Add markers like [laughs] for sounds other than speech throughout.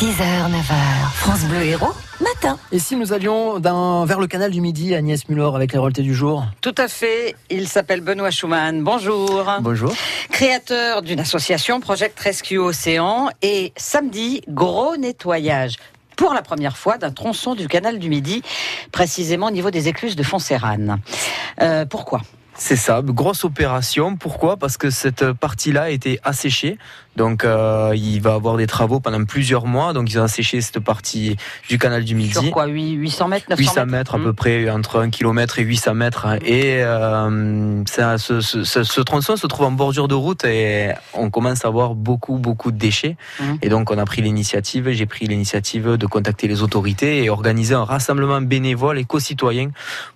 6h, 9h, France Bleu Héros, matin. Et si nous allions dans, vers le canal du Midi, Agnès Muller, avec les royautés du jour Tout à fait. Il s'appelle Benoît Schumann. Bonjour. Bonjour. Créateur d'une association Project Rescue Océan. Et samedi, gros nettoyage pour la première fois d'un tronçon du canal du Midi, précisément au niveau des écluses de Foncérane. Euh, pourquoi? C'est ça, grosse opération. Pourquoi? Parce que cette partie-là a été asséchée. Donc euh, il va avoir des travaux pendant plusieurs mois. Donc ils ont asséché cette partie du canal du Midi. Sur quoi 800 mètres 900 800 mètres, à peu mmh. près entre 1 km et 800 mètres. Et euh, ça, ce, ce, ce, tronçon se trouve en bordure de route et on commence à avoir beaucoup, beaucoup de déchets. Mmh. Et donc on a pris l'initiative, j'ai pris l'initiative de contacter les autorités et organiser un rassemblement bénévole éco-citoyen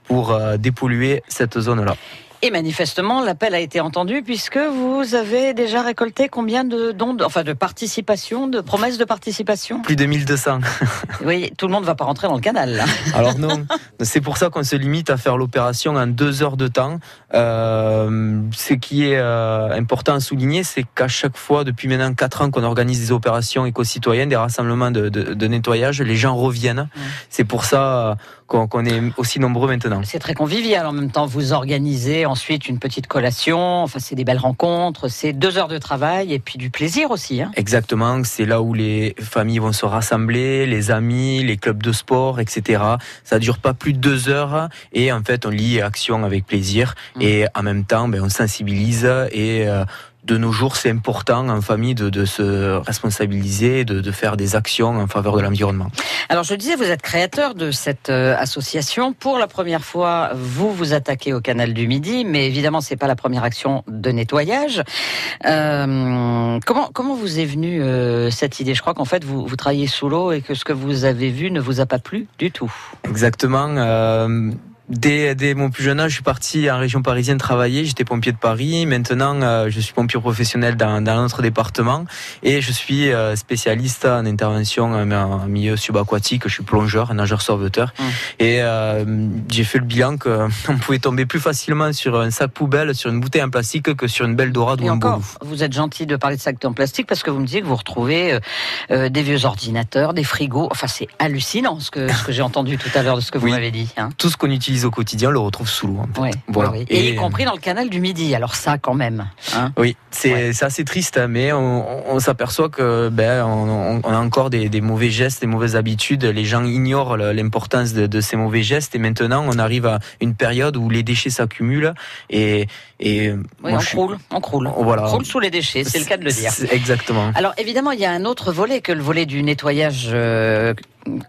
pour euh, dépolluer cette zone-là. Et manifestement, l'appel a été entendu puisque vous avez déjà récolté combien de dons, enfin de participation, de promesses de participation? Plus de 1200. [laughs] oui, tout le monde ne va pas rentrer dans le canal. Là. [laughs] Alors non, c'est pour ça qu'on se limite à faire l'opération en deux heures de temps. Euh, ce qui est euh, important à souligner, c'est qu'à chaque fois, depuis maintenant quatre ans qu'on organise des opérations éco-citoyennes, des rassemblements de, de, de, nettoyage, les gens reviennent. C'est pour ça qu'on est aussi nombreux maintenant. C'est très convivial en même temps. Vous organisez ensuite une petite collation. Enfin, c'est des belles rencontres. C'est deux heures de travail et puis du plaisir aussi. Hein. Exactement. C'est là où les familles vont se rassembler, les amis, les clubs de sport, etc. Ça dure pas plus de deux heures et en fait, on lit action avec plaisir mmh. et en même temps, ben, on sensibilise et euh, de nos jours, c'est important en famille de, se responsabiliser, de, faire des actions en faveur de l'environnement. Alors, je disais, vous êtes créateur de cette euh, association. Pour la première fois, vous vous attaquez au canal du Midi, mais évidemment, c'est pas la première action de nettoyage. Euh, comment comment vous est venue euh, cette idée? Je crois qu'en fait, vous, vous travaillez sous l'eau et que ce que vous avez vu ne vous a pas plu du tout. Exactement. Dès, dès, mon plus jeune âge, je suis parti en région parisienne travailler. J'étais pompier de Paris. Maintenant, euh, je suis pompier professionnel dans, dans notre département et je suis euh, spécialiste en intervention en milieu subaquatique. Je suis plongeur, nageur sauveteur. Mmh. Et euh, j'ai fait le bilan qu'on [laughs] pouvait tomber plus facilement sur un sac poubelle, sur une bouteille en plastique que sur une belle dorade ou un encore, Vous êtes gentil de parler de sacs en plastique parce que vous me dites que vous retrouvez des vieux ordinateurs, des frigos. Enfin, c'est hallucinant ce que, ce que j'ai entendu tout à l'heure de ce que vous m'avez dit. Hein. Tout ce qu'on utilise au quotidien le retrouve sous l'eau. voilà. Et, y compris dans le canal du Midi. Alors ça, quand même. Hein. oui, c'est assez triste, hein, mais on, s'aperçoit que ben, on, a encore des, mauvais gestes, des mauvaises habitudes. Les gens ignorent l'importance de, ces mauvais gestes. Et maintenant, on arrive à une période où les déchets s'accumulent et et on, croule, on croule, voilà. on croule sous les déchets, c'est le cas de le dire. Exactement. Alors évidemment, il y a un autre volet que le volet du nettoyage euh,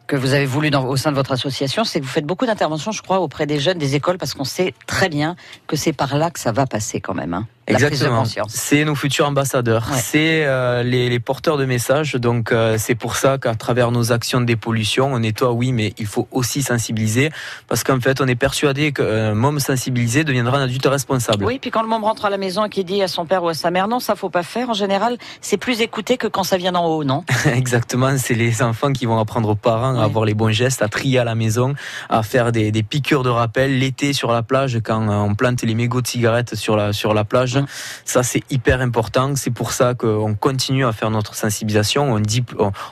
que vous avez voulu au sein de votre association, c'est que vous faites beaucoup d'interventions, je crois, auprès des jeunes, des écoles, parce qu'on sait très bien que c'est par là que ça va passer quand même. Hein. Exactement. C'est nos futurs ambassadeurs, c'est euh, les, les, porteurs de messages. Donc euh, c'est pour ça qu'à travers nos actions de dépollution, on nettoie, oui, mais il faut aussi sensibiliser, parce qu'en fait, on est persuadé qu'un môme sensibilisé deviendra un adulte responsable. Oui, puis quand le môme rentre à la maison et qu'il dit à son père ou à sa mère, non, ça faut pas faire. En général, c'est plus écouté que quand ça vient d'en haut, non? [laughs] Exactement. C'est les enfants qui vont apprendre aux parents à avoir les bons gestes, à trier à la maison, à faire des, des piqûres de rappel l'été sur la plage quand on plante les mégots de cigarettes sur la sur la plage ça, c'est hyper important. C'est pour ça qu'on continue à faire notre sensibilisation. On,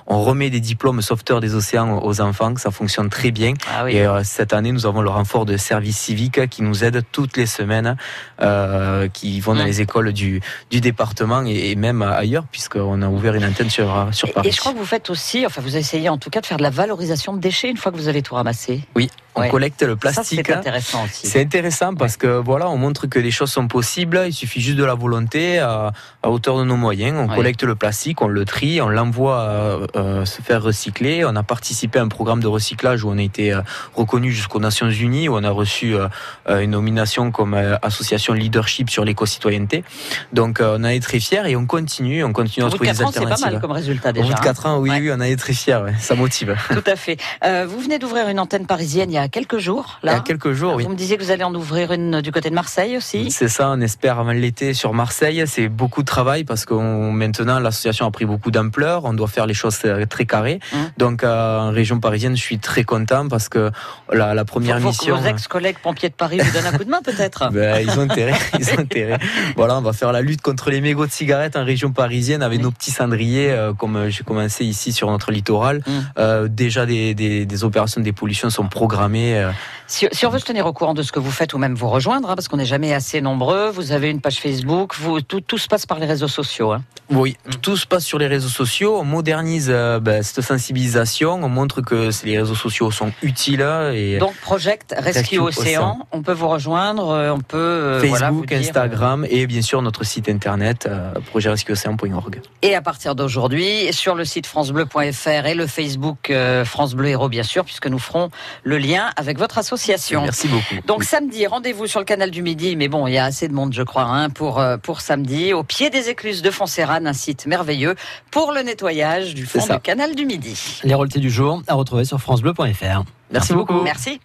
on, remet des diplômes sauveteurs des océans aux enfants. Ça fonctionne très bien. Ah Et euh, cette année, nous avons le renfort de services civiques qui nous aident toutes les semaines, euh, qui vont dans mmh. les écoles du, du département et, même ailleurs, puisqu'on a ouvert une antenne sur, sur Paris. Et je crois que vous faites aussi, enfin, vous essayez en tout cas de faire de la valorisation de déchets une fois que vous avez tout ramassé. Oui, on collecte le plastique. C'est intéressant aussi. C'est intéressant parce que voilà, on montre que les choses sont possibles. Il suffit juste de la volonté à, hauteur de nos moyens. On collecte le plastique, on le trie, on l'envoie euh, euh, se faire recycler. On a participé à un programme de recyclage où on a été euh, reconnu jusqu'aux Nations Unies, où on a reçu une nomination comme association leadership sur l'éco-citoyenneté. Donc on a été très fiers et on continue, on continue à trouver des alternatives. C'est pas mal comme résultat déjà. Au bout de 4 ans, oui, oui, on a été très fiers. Ça motive. Tout à fait. vous venez d'ouvrir une antenne parisienne il y a a quelques jours. Là. Il y a quelques jours, oui. Vous me disiez que vous allez en ouvrir une du côté de Marseille aussi. C'est ça, on espère avant l'été sur Marseille. C'est beaucoup de travail parce que maintenant l'association a pris beaucoup d'ampleur. On doit faire les choses très carrées. Hum. Donc en région parisienne, je suis très content parce que la, la première faut, mission. Que vos ex-collègues pompiers de Paris vous donnent un coup de main peut-être. [laughs] ben, ils ont intérêt. [laughs] ils ont intérêt. Voilà, on va faire la lutte contre les mégots de cigarettes en région parisienne avec nos petits cendriers, euh, comme j'ai commencé ici sur notre littoral. Hum. Euh, déjà des, des, des, opérations de dépollution sont programmées. Euh. Si, si, on veut se tenir au courant de ce que vous faites ou même vous rejoindre, hein, parce qu'on n'est jamais assez nombreux, vous avez une page Facebook, vous, tout, tout se passe par les réseaux sociaux. Hein. Oui, tout se passe sur les réseaux sociaux. On modernise euh, ben, cette sensibilisation. On montre que les réseaux sociaux sont utiles. Et Donc, Project Rescue, Océan, on peut vous rejoindre, euh, on peut euh, Facebook, Instagram et bien sûr notre site internet projectrescueocéan.org. Et à partir d'aujourd'hui, sur le site francebleu.fr et le Facebook France Bleu Héros, bien sûr, puisque nous ferons le lien avec votre association. Merci beaucoup. Donc samedi, rendez-vous sur le canal du Midi, mais bon, il y a assez de monde, je crois, hein, pour pour samedi, au pied des écluses de Foncera un site merveilleux pour le nettoyage du fond du canal du Midi. Les roletés du jour à retrouver sur francebleu.fr. Merci beaucoup. Merci.